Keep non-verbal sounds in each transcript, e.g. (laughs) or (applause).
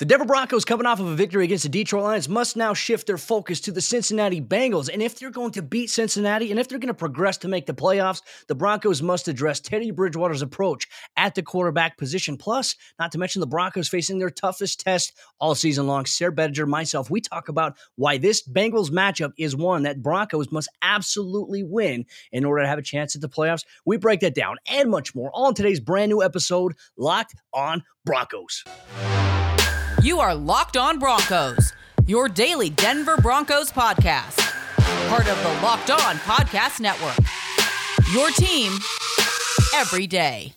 The Denver Broncos, coming off of a victory against the Detroit Lions, must now shift their focus to the Cincinnati Bengals. And if they're going to beat Cincinnati and if they're going to progress to make the playoffs, the Broncos must address Teddy Bridgewater's approach at the quarterback position. Plus, not to mention the Broncos facing their toughest test all season long. Sayre Bedinger, myself, we talk about why this Bengals matchup is one that Broncos must absolutely win in order to have a chance at the playoffs. We break that down and much more on today's brand new episode, Locked on Broncos. You are Locked On Broncos, your daily Denver Broncos podcast. Part of the Locked On Podcast Network. Your team every day.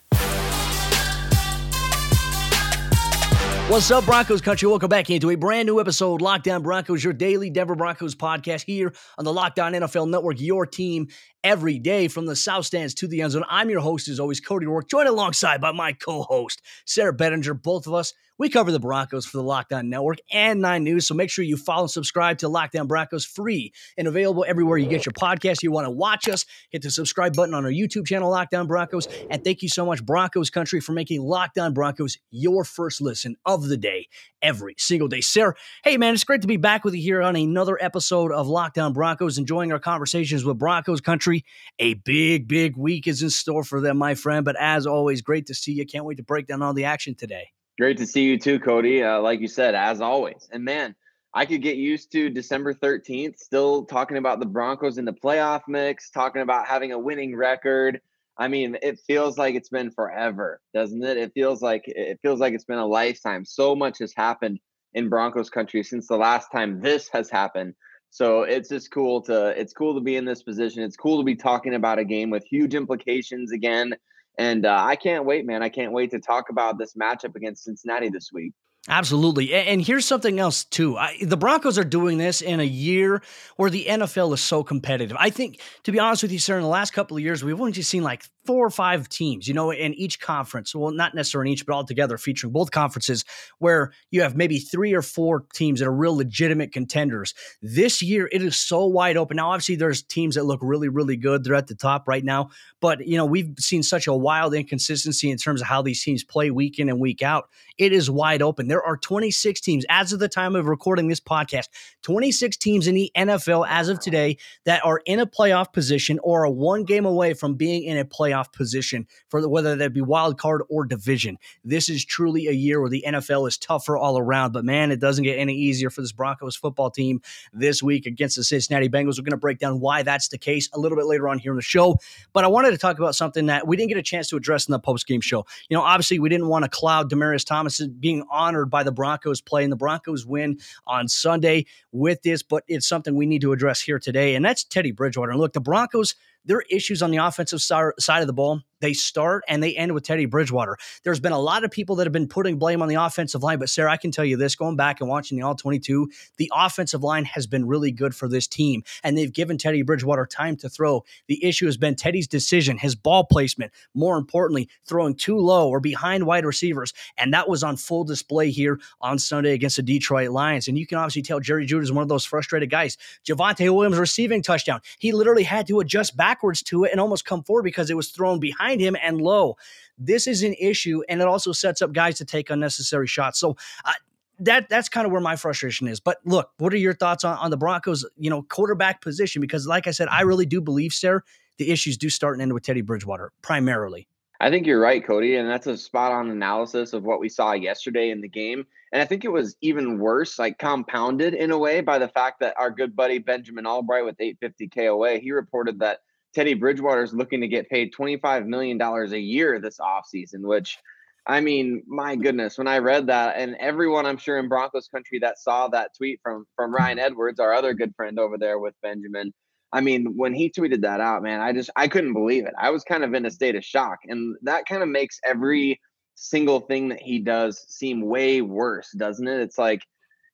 What's up, Broncos country? Welcome back into a brand new episode, Locked On Broncos, your daily Denver Broncos podcast here on the Locked On NFL Network, your team every day from the South Stands to the end zone. I'm your host, as always, Cody Roark, joined alongside by my co-host, Sayre Bedinger. Both of us we cover the Broncos for the Locked On Network and Nine News, so make sure you follow and subscribe to Locked On Broncos free and available everywhere you get your podcast. You want to watch us, hit the subscribe button on our YouTube channel, Locked On Broncos. And thank you so much, Broncos Country, for making Locked On Broncos your first listen of the day every single day. Sayre, hey man, it's great to be back with you here on another episode of Locked On Broncos, enjoying our conversations with Broncos Country. A big, big week is in store for them, my friend. But as always, great to see you. Can't wait to break down all the action today. Great to see you too, Cody. Uh, like you said, as always. And man, I could get used to December 13th, still talking about the Broncos in the playoff mix, talking about having a winning record. I mean, it feels like it's been forever, doesn't it? It feels like it feels like it's been a lifetime. So much has happened in Broncos country since the last time this has happened. So it's just cool to it's cool to be in this position. It's cool to be talking about a game with huge implications again and uh, I can't wait, man. I can't wait to talk about this matchup against Cincinnati this week. Absolutely. And here's something else, too. I, the Broncos are doing this in a year where the NFL is so competitive. I think, to be honest with you, sir, in the last couple of years, we've only just seen like four or five teams, you know, in each conference. Well, not necessarily in each, but all together featuring both conferences where you have maybe three or four teams that are real legitimate contenders. This year, it is so wide open. Now, obviously, there's teams that look really, really good. They're at the top right now. But, you know, we've seen such a wild inconsistency in terms of how these teams play week in and week out. It is wide open. There are 26 teams as of the time of recording this podcast, 26 teams in the NFL as of today that are in a playoff position or a one game away from being in a playoff playoff position for the, whether that be wild card or division. This is truly a year where the NFL is tougher all around. But man, it doesn't get any easier for this Broncos football team this week against the Cincinnati Bengals. We're going to break down why that's the case a little bit later on here in the show. But I wanted to talk about something that we didn't get a chance to address in the post game show. You know, obviously we didn't want to cloud Demaryius Thomas being honored by the Broncos play and the Broncos win on Sunday with this, but it's something we need to address here today, and that's Teddy Bridgewater. And look, the Broncos there are issues on the offensive side of the ball they start and they end with Teddy Bridgewater. There's been a lot of people that have been putting blame on the offensive line, but Sayre, I can tell you this going back and watching the All 22, the offensive line has been really good for this team, and they've given Teddy Bridgewater time to throw. The issue has been Teddy's decision, his ball placement, more importantly, throwing too low or behind wide receivers. And that was on full display here on Sunday against the Detroit Lions. And you can obviously tell Jerry Jeudy is one of those frustrated guys. Javonte Williams receiving touchdown. He literally had to adjust backwards to it and almost come forward because it was thrown behind behind him and low. This is an issue, and it also sets up guys to take unnecessary shots. So, uh, that that's kind of where my frustration is. But look, what are your thoughts on, on the Broncos, you know, quarterback position? Because like I said, I really do believe, sir, the issues do start and end with Teddy Bridgewater primarily. I think you're right, Cody, and that's a spot on analysis of what we saw yesterday in the game. And I think it was even worse, like compounded in a way by the fact that our good buddy Benjamin Albright with 850 KOA, he reported that Teddy Bridgewater is looking to get paid $25 million a year this offseason, which I mean, my goodness, when I read that, and everyone I'm sure in Broncos country that saw that tweet from from Ryan Edwards, our other good friend over there with Benjamin. I mean, when he tweeted that out, man, I just I couldn't believe it. I was kind of in a state of shock. And that kind of makes every single thing that he does seem way worse, doesn't it? It's like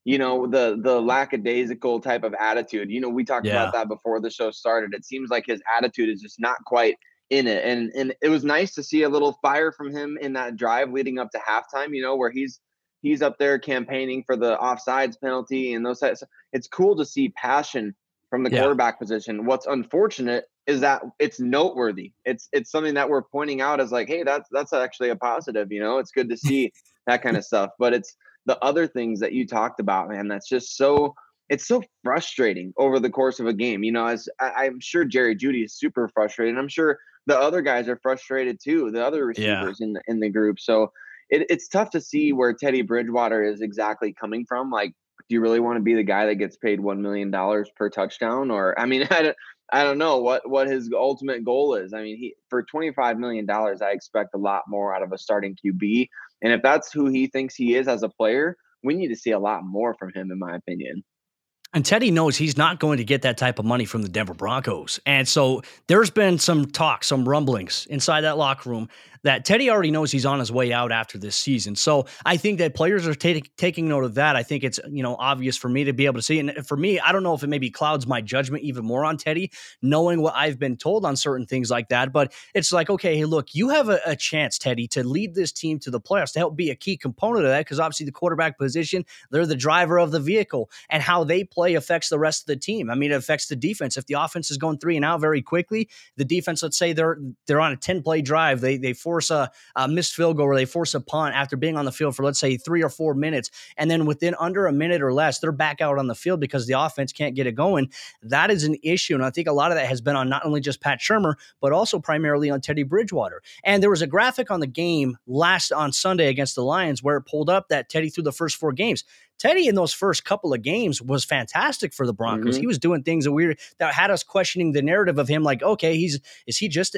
you know the the lackadaisical type of attitude. You know we talked yeah. about that before the show started. It seems like his attitude is just not quite in it. And and it was nice to see a little fire from him in that drive leading up to halftime you know where he's he's up there campaigning for the offsides penalty and those types it's cool to see passion from the yeah. quarterback position. What's unfortunate is that it's noteworthy. It's it's something that we're pointing out as like hey that's that's actually a positive you know? It's good to see (laughs) that kind of stuff but it's the other things that you talked about, man, that's just so it's so frustrating over the course of a game. You know, as I, am sure Jerry Jeudy is super frustrated. I'm sure the other guys are frustrated too, the other receivers yeah. in the in the group. So it, it's tough to see where Teddy Bridgewater is exactly coming from. Like, do you really want to be the guy that gets paid one million dollars per touchdown? Or I mean, (laughs) I don't, I don't know what what his ultimate goal is. I mean, he for twenty five million dollars, I expect a lot more out of a starting QB. And if that's who he thinks he is as a player, we need to see a lot more from him, in my opinion. And Teddy knows he's not going to get that type of money from the Denver Broncos. And so there's been some talk, some rumblings inside that locker room that Teddy already knows he's on his way out after this season. So I think that players are t- taking note of that. I think it's you know obvious for me to be able to see, and for me, I don't know if it maybe clouds my judgment even more on Teddy, knowing what I've been told on certain things like that. But it's like, okay, hey, look, you have a, a chance, Teddy, to lead this team to the playoffs to help be a key component of that because obviously the quarterback position, they're the driver of the vehicle, and how they play affects the rest of the team. I mean, it affects the defense. If the offense is going three and out very quickly, the defense, let's say they're they're on a ten play drive, they they force a, a missed field goal or they force a punt after being on the field for, let's say, three or four minutes. And then within under a minute or less, they're back out on the field because the offense can't get it going. That is an issue. And I think a lot of that has been on not only just Pat Shurmur, but also primarily on Teddy Bridgewater. And there was a graphic on the game last on Sunday against the Lions where it pulled up that Teddy through the first four games Teddy in those first couple of games was fantastic for the Broncos. Mm-hmm. He was doing things that we that had us questioning the narrative of him. Like, okay, he's is he just?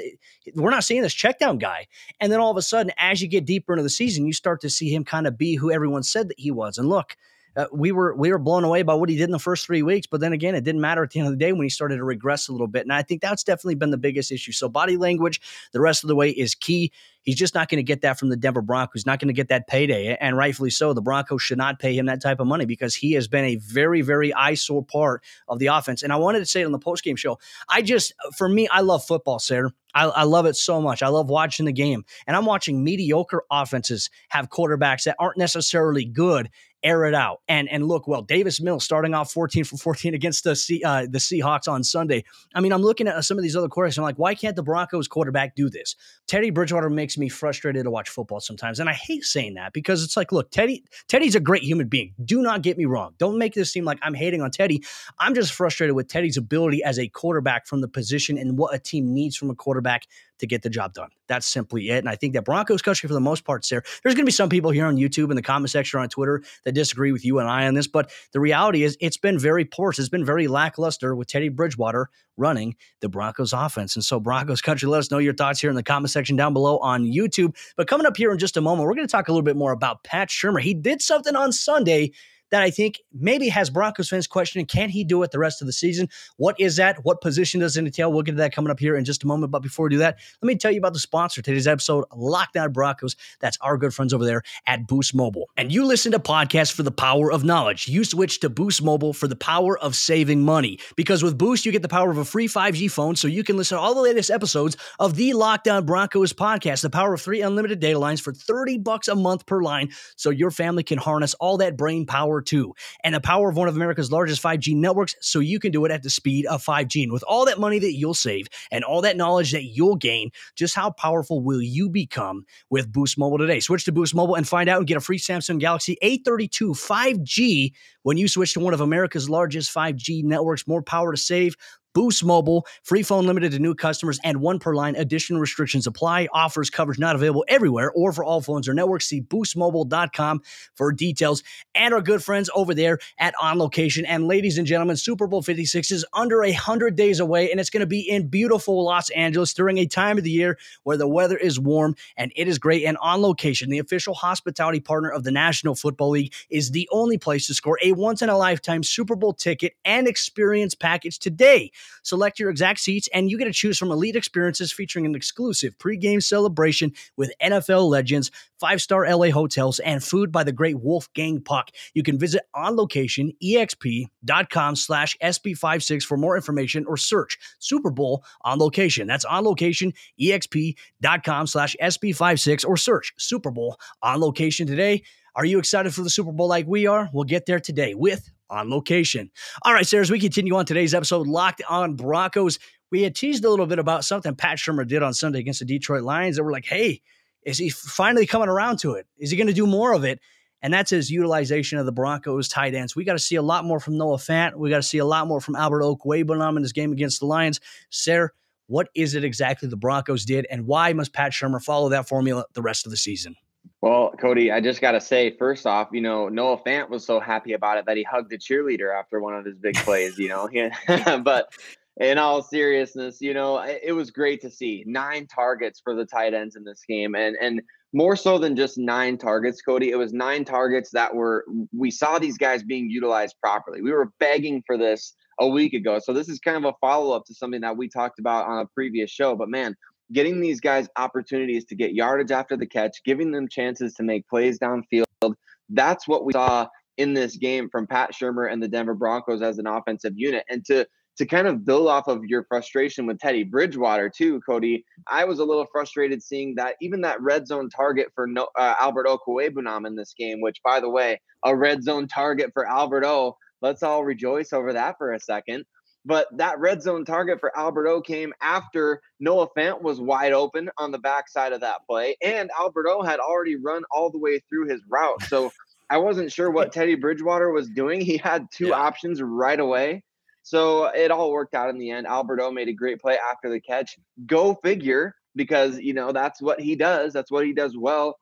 We're not seeing this checkdown guy. And then all of a sudden, as you get deeper into the season, you start to see him kind of be who everyone said that he was. And look, uh, we were we were blown away by what he did in the first three weeks. But then again, it didn't matter at the end of the day when he started to regress a little bit. And I think that's definitely been the biggest issue. So body language, the rest of the way is key. He's just not going to get that from the Denver Broncos. Not going to get that payday, and rightfully so. The Broncos should not pay him that type of money because he has been a very, very eyesore part of the offense. And I wanted to say it on the postgame show. I just, for me, I love football, Sayre. I, I, love it so much. I love watching the game. And I'm watching mediocre offenses have quarterbacks that aren't necessarily good air it out. And and look, well, Davis Mills starting off 14 for 14 against the C, uh, the Seahawks on Sunday. I mean, I'm looking at some of these other quarterbacks. I'm like, why can't the Broncos quarterback do this? Teddy Bridgewater makes me frustrated to watch football sometimes, and I hate saying that because it's like, look, Teddy Teddy's a great human being. Do not get me wrong. Don't make this seem like I'm hating on Teddy. I'm just frustrated with Teddy's ability as a quarterback from the position and what a team needs from a quarterback to get the job done. That's simply it. And I think that Broncos country, for the most part, Sayre, there's going to be some people here on YouTube in the comment section or on Twitter that disagree with you and I on this. But the reality is, it's been very porous. It's been very lackluster with Teddy Bridgewater running the Broncos offense. And so, Broncos country, let us know your thoughts here in the comment section down below on YouTube. But coming up here in just a moment, we're going to talk a little bit more about Pat Shurmur. He did something on Sunday that I think maybe has Broncos fans questioning can he do it the rest of the season? What is that? What position does it entail? We'll get to that coming up here in just a moment. But before we do that, let me tell you about the sponsor today's episode, Locked On Broncos. That's our good friends over there at Boost Mobile. And you listen to podcasts for the power of knowledge. You switch to Boost Mobile for the power of saving money. Because with Boost, you get the power of a free 5G phone so you can listen to all the latest episodes of the Locked On Broncos podcast. The power of three unlimited data lines for 30 bucks a month per line so your family can harness all that brain power too. And the power of one of America's largest 5G networks so you can do it at the speed of 5G. And with all that money that you'll save and all that knowledge that you'll gain, just how powerful will you become with Boost Mobile today? Switch to Boost Mobile and find out and get a free Samsung Galaxy A32 5G when you switch to one of America's largest 5G networks. More power to save Boost Mobile, free phone limited to new customers and one per line. Additional restrictions apply. Offers coverage not available everywhere or for all phones or networks. See boostmobile.com for details. And our good friends over there at On Location. And ladies and gentlemen, Super Bowl 56 is under a 100 days away, and it's going to be in beautiful Los Angeles during a time of the year where the weather is warm and it is great. And On Location, the official hospitality partner of the National Football League, is the only place to score a once in a lifetime Super Bowl ticket and experience package today. Select your exact seats, and you get to choose from elite experiences featuring an exclusive pregame celebration with NFL legends, five star LA hotels, and food by the great Wolfgang Puck. You can visit on location exp.com slash SB56 for more information or search Super Bowl on location. That's on location exp.com slash SB56 or search Super Bowl on location today. Are you excited for the Super Bowl like we are? We'll get there today with on location. All right, Sayre, as we continue on today's episode, Locked on Broncos, we had teased a little bit about something Pat Shurmur did on Sunday against the Detroit Lions that were like, hey, is he finally coming around to it? Is he going to do more of it? and that's his utilization of the Broncos tight ends. We got to see a lot more from Noah Fant. We got to see a lot more from Albert Okwuegbunam in this game against the Lions. Sayre, what is it exactly the Broncos did, and why must Pat Shurmur follow that formula the rest of the season? Well, Cody, I just got to say, first off, you know, Noah Fant was so happy about it that he hugged a cheerleader after one of his big plays, you know. (laughs) (laughs) but in all seriousness, you know, it was great to see nine targets for the tight ends in this game. And, and, more so than just nine targets, Cody. It was nine targets that were, we saw these guys being utilized properly. We were begging for this a week ago. So this is kind of a follow up to something that we talked about on a previous show. But man, getting these guys opportunities to get yardage after the catch, giving them chances to make plays downfield. That's what we saw in this game from Pat Shurmur and the Denver Broncos as an offensive unit. And to to kind of build off of your frustration with Teddy Bridgewater too, Cody, I was a little frustrated seeing that even that red zone target for no, uh, Albert Okwuegbunam in this game, which by the way, a red zone target for Albert O. Let's all rejoice over that for a second. But that red zone target for Albert O came after Noah Fant was wide open on the backside of that play, and Albert O had already run all the way through his route. So I wasn't sure what (laughs) Teddy Bridgewater was doing. He had two yeah. options right away. So it all worked out in the end. Albert O made a great play after the catch. Go figure, because you know that's what he does. That's what he does well.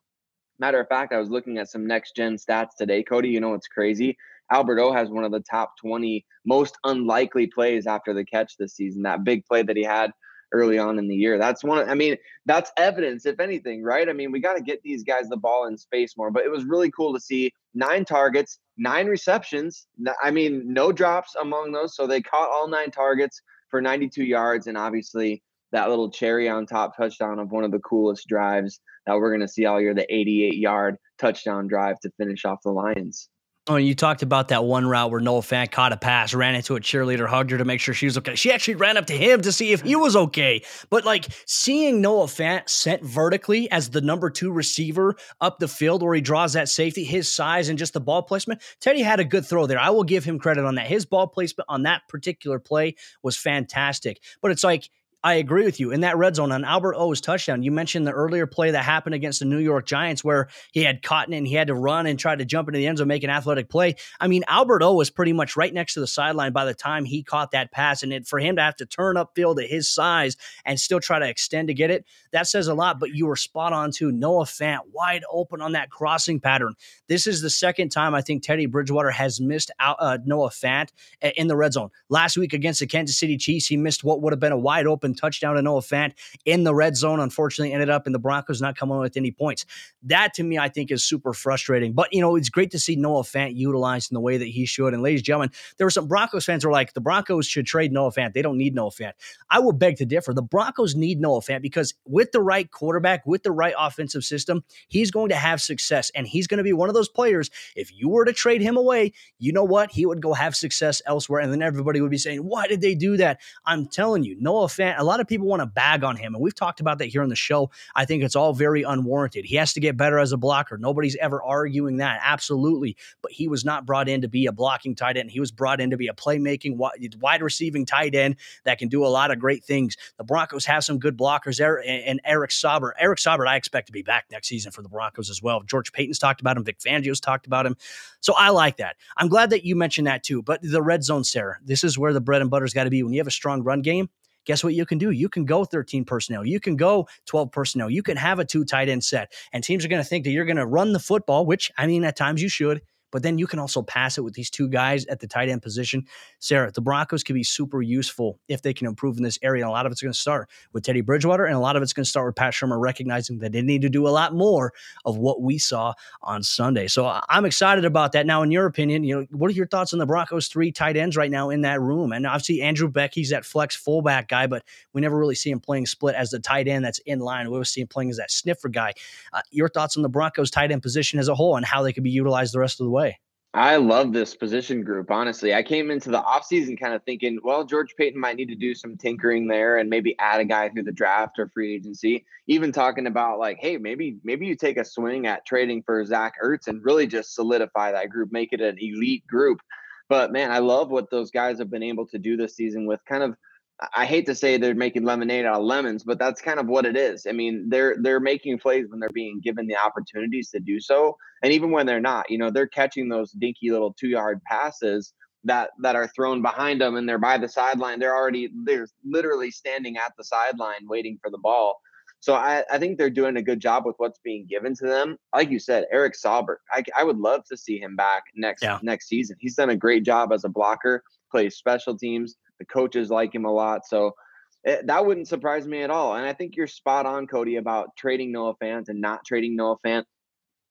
Matter of fact, I was looking at some next gen stats today. Cody, you know what's crazy? Albert O has one of the top 20 most unlikely plays after the catch this season. That big play that he had early on in the year. That's one. I mean, that's evidence, if anything, right? I mean, we got to get these guys the ball in space more. But it was really cool to see nine targets, nine receptions. I mean, no drops among those. So they caught all nine targets for 92 yards, and obviously that little cherry on top touchdown of one of the coolest drives that we're going to see all year, the 88 yard touchdown drive to finish off the Lions. Oh, you talked about that one route where Noah Fant caught a pass, ran into a cheerleader, hugged her to make sure she was okay. She actually ran up to him to see if he was okay. But like seeing Noah Fant sent vertically as the number two receiver up the field where he draws that safety, his size and just the ball placement, Teddy had a good throw there. I will give him credit on that. His ball placement on that particular play was fantastic. But it's like I agree with you. In that red zone on Albert O's touchdown, you mentioned the earlier play that happened against the New York Giants where he had caught it and he had to run and try to jump into the end zone, make an athletic play. I mean, Albert O was pretty much right next to the sideline by the time he caught that pass. And it, for him to have to turn upfield at his size and still try to extend to get it, that says a lot. But you were spot on too. Noah Fant wide open on that crossing pattern. This is the second time I think Teddy Bridgewater has missed out uh, Noah Fant in the red zone. Last week against the Kansas City Chiefs, he missed what would have been a wide open touchdown to Noah Fant in the red zone. Unfortunately, ended up in the Broncos not coming with any points. That to me, I think, is super frustrating. But you know, it's great to see Noah Fant utilized in the way that he should. And ladies and gentlemen, there were some Broncos fans who were like, the Broncos should trade Noah Fant. They don't need Noah Fant. I will beg to differ. The Broncos need Noah Fant because with the right quarterback, with the right offensive system, he's going to have success. And he's going to be one of those players. If you were to trade him away, you know what? He would go have success elsewhere. And then everybody would be saying, why did they do that? I'm telling you, Noah Fant, a lot of people want to bag on him. And we've talked about that here on the show. I think it's all very unwarranted. He has to get better as a blocker. Nobody's ever arguing that. Absolutely. But he was not brought in to be a blocking tight end. He was brought in to be a playmaking, wide receiving tight end that can do a lot of great things. The Broncos have some good blockers there. And Eric Saubert, Eric Saubert, I expect to be back next season for the Broncos as well. George Paton's talked about him. Vic Fangio's talked about him. So I like that. I'm glad that you mentioned that too. But the red zone, Sayre, this is where the bread and butter's got to be. When you have a strong run game, guess what you can do? You can go 13 personnel. You can go 12 personnel. You can have a two tight end set. And teams are going to think that you're going to run the football, which I mean, at times you should. But then you can also pass it with these two guys at the tight end position. Sayre, the Broncos can be super useful if they can improve in this area. And a lot of it's going to start with Teddy Bridgewater, and a lot of it's going to start with Pat Shurmur recognizing that they need to do a lot more of what we saw on Sunday. So I'm excited about that. Now, in your opinion, you know, what are your thoughts on the Broncos three tight ends right now in that room? And obviously Andrew Beck, he's that flex fullback guy, but we never really see him playing split as the tight end that's in line. We always see him playing as that sniffer guy. Uh, your thoughts on the Broncos tight end position as a whole and how they could be utilized the rest of the way? I love this position group, honestly. I came into the offseason kind of thinking, well, George Paton might need to do some tinkering there and maybe add a guy through the draft or free agency. Even talking about like, hey, maybe maybe you take a swing at trading for Zach Ertz and really just solidify that group, make it an elite group. But man, I love what those guys have been able to do this season with kind of I hate to say they're making lemonade out of lemons, but that's kind of what it is. I mean, they're they're making plays when they're being given the opportunities to do so, and even when they're not, you know, they're catching those dinky little two yard passes that that are thrown behind them, and they're by the sideline. They're already they're literally standing at the sideline waiting for the ball. So I, I think they're doing a good job with what's being given to them. Like you said, Eric Saubert, I, I would love to see him back next yeah. next season. He's done a great job as a blocker, plays special teams the coaches like him a lot. So it, eh, that wouldn't surprise me at all. And I think you're spot on, Cody, about trading Noah fans and not trading Noah Fant.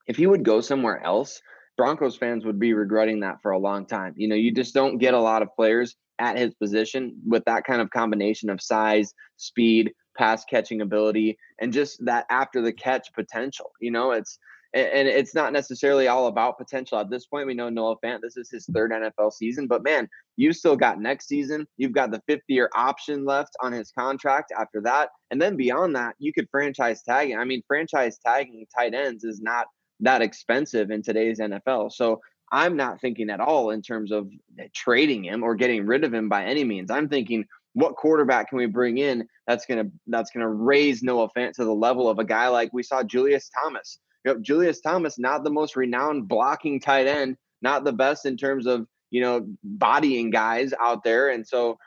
If he would go somewhere else, Broncos fans would be regretting that for a long time. You know, you just don't get a lot of players at his position with that kind of combination of size, speed, pass catching ability, and just that after the catch potential. You know, it's and it's not necessarily all about potential at this point. We know Noah Fant, this is his third NFL season, but man, you still got next season. You've got the fifth year option left on his contract after that. And then beyond that, you could franchise tag I mean, franchise tagging tight ends is not that expensive in today's NFL. So I'm not thinking at all in terms of trading him or getting rid of him by any means. I'm thinking, what quarterback can we bring in that's gonna that's gonna raise Noah Fant to the level of a guy like we saw Julius Thomas you know, Julius Thomas, not the most renowned blocking tight end, not the best in terms of you know bodying guys out there, and so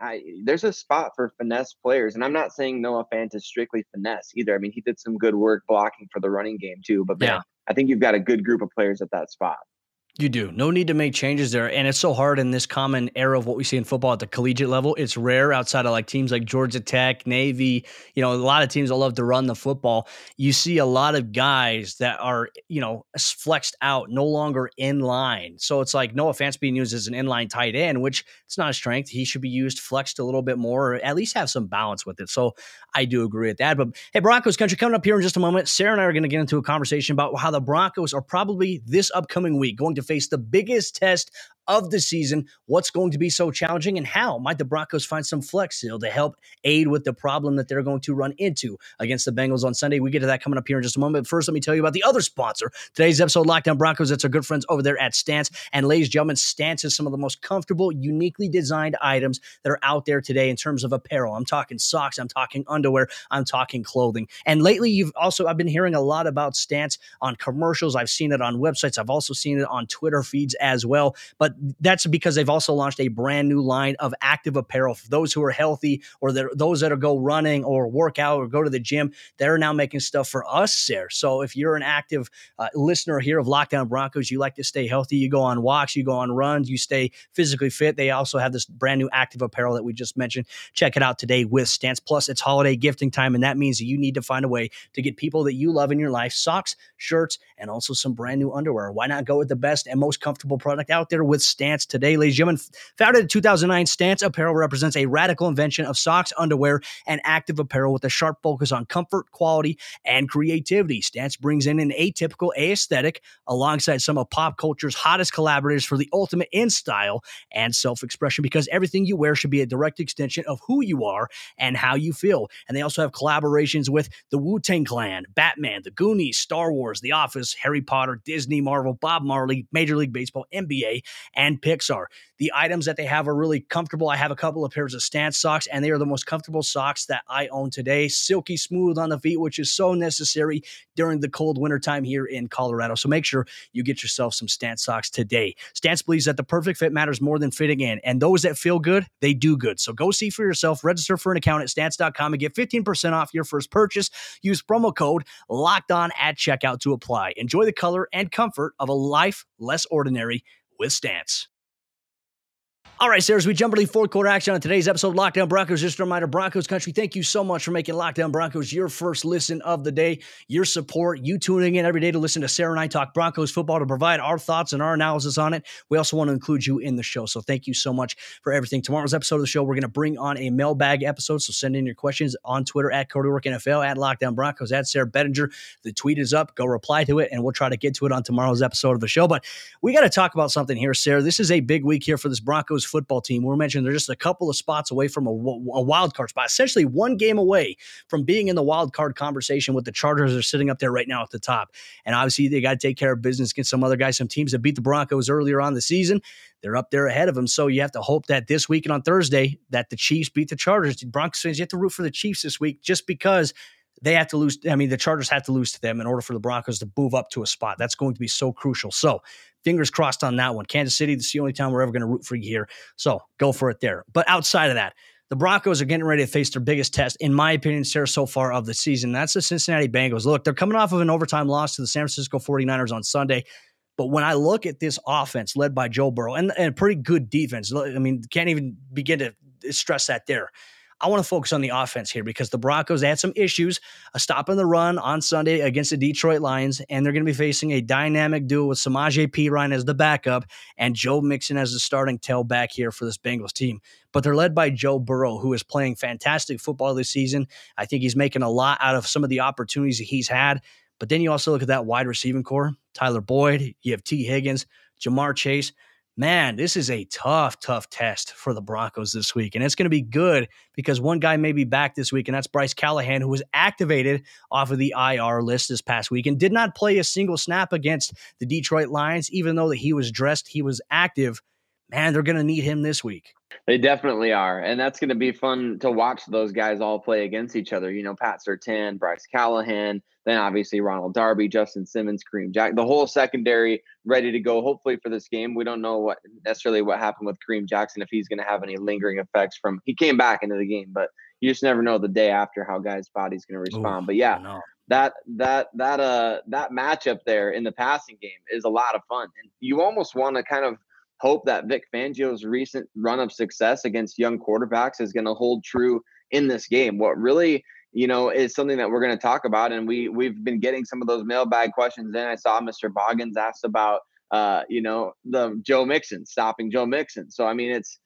I, there's a spot for finesse players, and I'm not saying Noah Fant is strictly finesse either. I mean, he did some good work blocking for the running game too. But man, yeah. I think you've got a good group of players at that spot. You do. No need to make changes there. And it's so hard in this common era of what we see in football at the collegiate level. It's rare outside of like teams like Georgia Tech, Navy, you know, a lot of teams that love to run the football. You see a lot of guys that are, you know, flexed out, no longer in line. So it's like Noah Fant's being used as an inline tight end, which it's not a strength. He should be used flexed a little bit more, or at least have some balance with it. So I do agree with that. But hey, Broncos country coming up here in just a moment. Sayre and I are going to get into a conversation about how the Broncos are probably this upcoming week going to face the biggest test of the season. What's going to be so challenging and how might the Broncos find some flex seal to help aid with the problem that they're going to run into against the Bengals on Sunday? We get to that coming up here in just a moment. First, let me tell you about the other sponsor. Today's episode, Locked On Broncos. That's our good friends over there at Stance. And ladies and gentlemen, Stance is some of the most comfortable, uniquely designed items that are out there today in terms of apparel. I'm talking socks, I'm talking underwear, I'm talking clothing. And lately, you've also, I've been hearing a lot about Stance on commercials. I've seen it on websites. I've also seen it on Twitter feeds as well. But that's because they've also launched a brand new line of active apparel for those who are healthy or those that are go running or work out or go to the gym. They're now making stuff for us there. So if you're an active uh, listener here of Locked On Broncos, you like to stay healthy, you go on walks, you go on runs, you stay physically fit. They also have this brand new active apparel that we just mentioned. Check it out today with Stance. Plus, it's holiday gifting time, and that means that you need to find a way to get people that you love in your life socks, shirts, and also some brand new underwear. Why not go with the best and most comfortable product out there with Stance today, ladies and gentlemen. Founded in 2009, Stance Apparel represents a radical invention of socks, underwear, and active apparel with a sharp focus on comfort, quality, and creativity. Stance brings in an atypical aesthetic alongside some of pop culture's hottest collaborators for the ultimate in style and self expression because everything you wear should be a direct extension of who you are and how you feel. And they also have collaborations with the Wu Tang Clan, Batman, the Goonies, Star Wars, The Office, Harry Potter, Disney, Marvel, Bob Marley, Major League Baseball, NBA, and Pixar. The items that they have are really comfortable. I have a couple of pairs of stance socks, and they are the most comfortable socks that I own today. Silky smooth on the feet, which is so necessary during the cold winter time here in Colorado. So make sure you get yourself some stance socks today. Stance believes that the perfect fit matters more than fitting in, and those that feel good, they do good. So go see for yourself. Register for an account at stance.com and get 15% off your first purchase. Use promo code locked on at checkout to apply. Enjoy the color and comfort of a life less ordinary with Stance. All right, Sayre, as we jump into the fourth quarter action on today's episode Locked Broncos, just a reminder, Broncos country, thank you so much for making Locked On Broncos your first listen of the day, your support, you tuning in every day to listen to Sayre and I talk Broncos football to provide our thoughts and our analysis on it. We also want to include you in the show. So thank you so much for everything. Tomorrow's episode of the show, we're going to bring on a mailbag episode. So send in your questions on Twitter at Cody Roark NFL, at Locked On Broncos, at Sayre Bedinger. The tweet is up. Go reply to it, and we'll try to get to it on tomorrow's episode of the show. But we got to talk about something here, Sayre. This is a big week here for this Broncos football team. We're mentioning they're just a couple of spots away from a, a wild card spot, essentially one game away from being in the wild card conversation with the Chargers are sitting up there right now at the top. And obviously, they got to take care of business against some other guys, some teams that beat the Broncos earlier on the season. They're up there ahead of them. So you have to hope that this week and on Thursday that the Chiefs beat the Chargers. Broncos fans, you have to root for the Chiefs this week just because they have to lose. I mean, the Chargers have to lose to them in order for the Broncos to move up to a spot. That's going to be so crucial. So, fingers crossed on that one. Kansas City, this is the only time we're ever going to root for you here. So, go for it there. But outside of that, the Broncos are getting ready to face their biggest test, in my opinion, Sayre, so far of the season. That's the Cincinnati Bengals. Look, they're coming off of an overtime loss to the San Francisco 49ers on Sunday. But when I look at this offense led by Joe Burrow and, and a pretty good defense, I mean, can't even begin to stress that there. I want to focus on the offense here because the Broncos had some issues a stopping the run on Sunday against the Detroit Lions, and they're going to be facing a dynamic duo with Samaje Perine as the backup and Joe Mixon as the starting tailback here for this Bengals team. But they're led by Joe Burrow, who is playing fantastic football this season. I think he's making a lot out of some of the opportunities that he's had. But then you also look at that wide receiving corps Tyler Boyd, you have Tee Higgins, Ja'Marr Chase man, this is a tough, tough test for the Broncos this week. And it's going to be good because one guy may be back this week, and that's Bryce Callahan, who was activated off of the IR list this past week and did not play a single snap against the Detroit Lions, even though that he was dressed, he was active. Man, they're going to need him this week. They definitely are. And that's going to be fun to watch those guys all play against each other. You know, Pat Surtain, Bryce Callahan, then obviously Ronald Darby, Justin Simmons, Kareem Jack, the whole secondary ready to go, hopefully, for this game. We don't know what necessarily what happened with Kareem Jackson, if he's going to have any lingering effects from he came back into the game, but you just never know the day after how guys' body's going to respond. Ooh, but yeah, that that that uh that matchup there in the passing game is a lot of fun. And you almost want to kind of hope that Vic Fangio's recent run of success against young quarterbacks is going to hold true in this game. What really, you know, is something that we're going to talk about, and we we've been getting some of those mailbag questions. Then I saw Mr. Boggins asked about, uh, you know, the Joe Mixon stopping Joe Mixon. So I mean, it's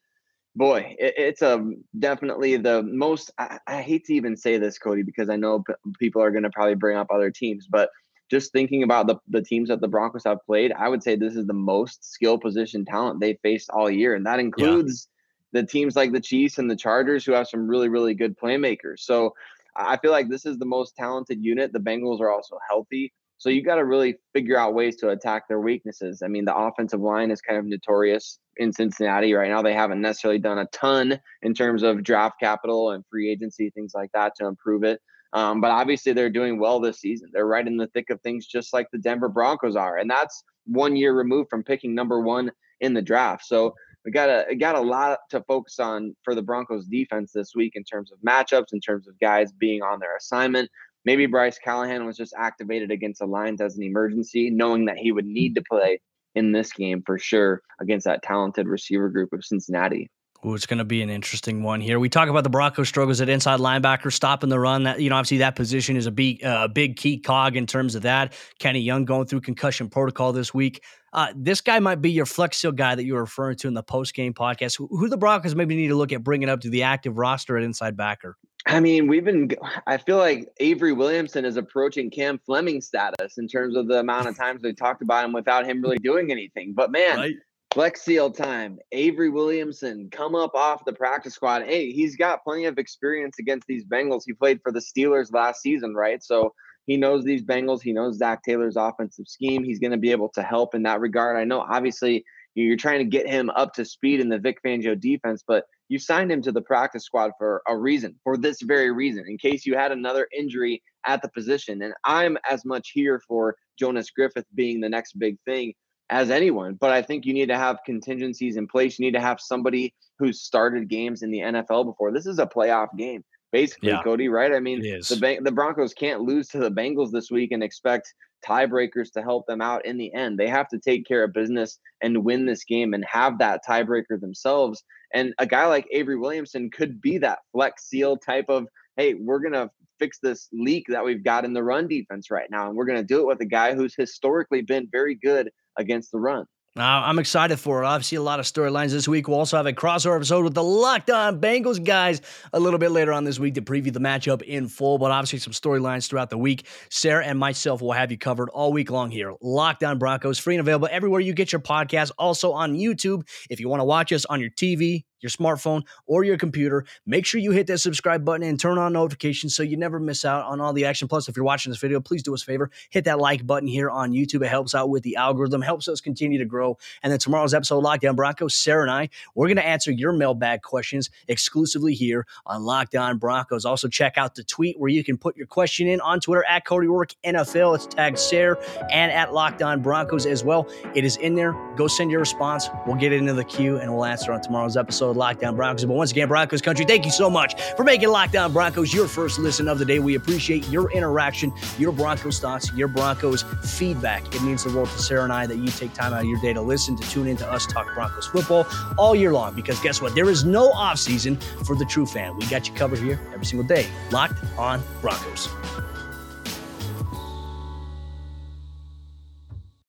boy, it, it's a um, definitely the most. I, I, hate to even say this, Cody, because I know p- people are going to probably bring up other teams, but just thinking about the, the teams that the Broncos have played, I would say this is the most skill position talent they faced all year. And that includes yeah. the teams like the Chiefs and the Chargers, who have some really, really good playmakers. So I feel like this is the most talented unit. The Bengals are also healthy. So you got to really figure out ways to attack their weaknesses. I mean, the offensive line is kind of notorious in Cincinnati right now. They haven't necessarily done a ton in terms of draft capital and free agency, things like that to improve it. Um, but obviously, they're doing well this season. They're right in the thick of things, just like the Denver Broncos are, and that's one year removed from picking number one in the draft. So we got a got a lot to focus on for the Broncos defense this week in terms of matchups, in terms of guys being on their assignment. Maybe Bryce Callahan was just activated against the Lions as an emergency, knowing that he would need to play in this game for sure against that talented receiver group of Cincinnati. Ooh, it's going to be an interesting one here. We talk about the Broncos' struggles at inside linebacker, stopping the run. That you know, obviously that position is a big, uh, big key cog in terms of that. Kenny Young going through concussion protocol this week. Uh, this guy might be your flex seal guy that you were referring to in the post game podcast. Who, who the Broncos maybe need to look at bringing up to the active roster at inside backer? I mean, we've been. I feel like Avery Williamson is approaching Cam Fleming status in terms of the amount of times they talked about him without him really doing anything. But man, right. Flex seal time. Avery Williamson come up off the practice squad. Hey, he's got plenty of experience against these Bengals. He played for the Steelers last season, right? So he knows these Bengals. He knows Zac Taylor's offensive scheme. He's going to be able to help in that regard. I know, obviously, you're trying to get him up to speed in the Vic Fangio defense, but you signed him to the practice squad for a reason, for this very reason, in case you had another injury at the position. And I'm as much here for Jonas Griffith being the next big thing as anyone. But I think you need to have contingencies in place. You need to have somebody who's started games in the NFL before. This is a playoff game, basically, yeah, Cody. Right? I mean, the the Broncos can't lose to the Bengals this week and expect tiebreakers to help them out in the end. They have to take care of business and win this game and have that tiebreaker themselves. And a guy like Avery Williamson could be that flex seal type of, hey, we're gonna fix this leak that we've got in the run defense right now. And we're going to do it with a guy who's historically been very good against the run. Uh, I'm excited for it. Obviously, a lot of storylines this week. We'll also have a crossover episode with the Locked On Bengals guys a little bit later on this week to preview the matchup in full. But obviously, some storylines throughout the week. Sayre and myself will have you covered all week long here. Locked On Broncos, free and available everywhere you get your podcast. Also on YouTube. If you want to watch us on your TV, your smartphone, or your computer. Make sure you hit that subscribe button and turn on notifications so you never miss out on all the action. Plus, if you're watching this video, please do us a favor, hit that like button here on YouTube. It helps out with the algorithm, helps us continue to grow. And then tomorrow's episode, Locked On Broncos, Sayre and I, we're going to answer your mailbag questions exclusively here on Locked On Broncos. Also, check out the tweet where you can put your question in on Twitter at Cody NFL. It's tagged Sayre and at Locked On Broncos as well. It is in there. Go send your response. We'll get it into the queue and we'll answer on tomorrow's episode. Locked On Broncos. But once again, Broncos country, thank you so much for making Locked On Broncos your first listen of the day. We appreciate your interaction, your Broncos thoughts, your Broncos feedback. It means the world to Sayre and I that you take time out of your day to listen, to tune in to us talk Broncos football all year long. Because guess what? There is no offseason for the true fan. We got you covered here every single day. Locked On Broncos.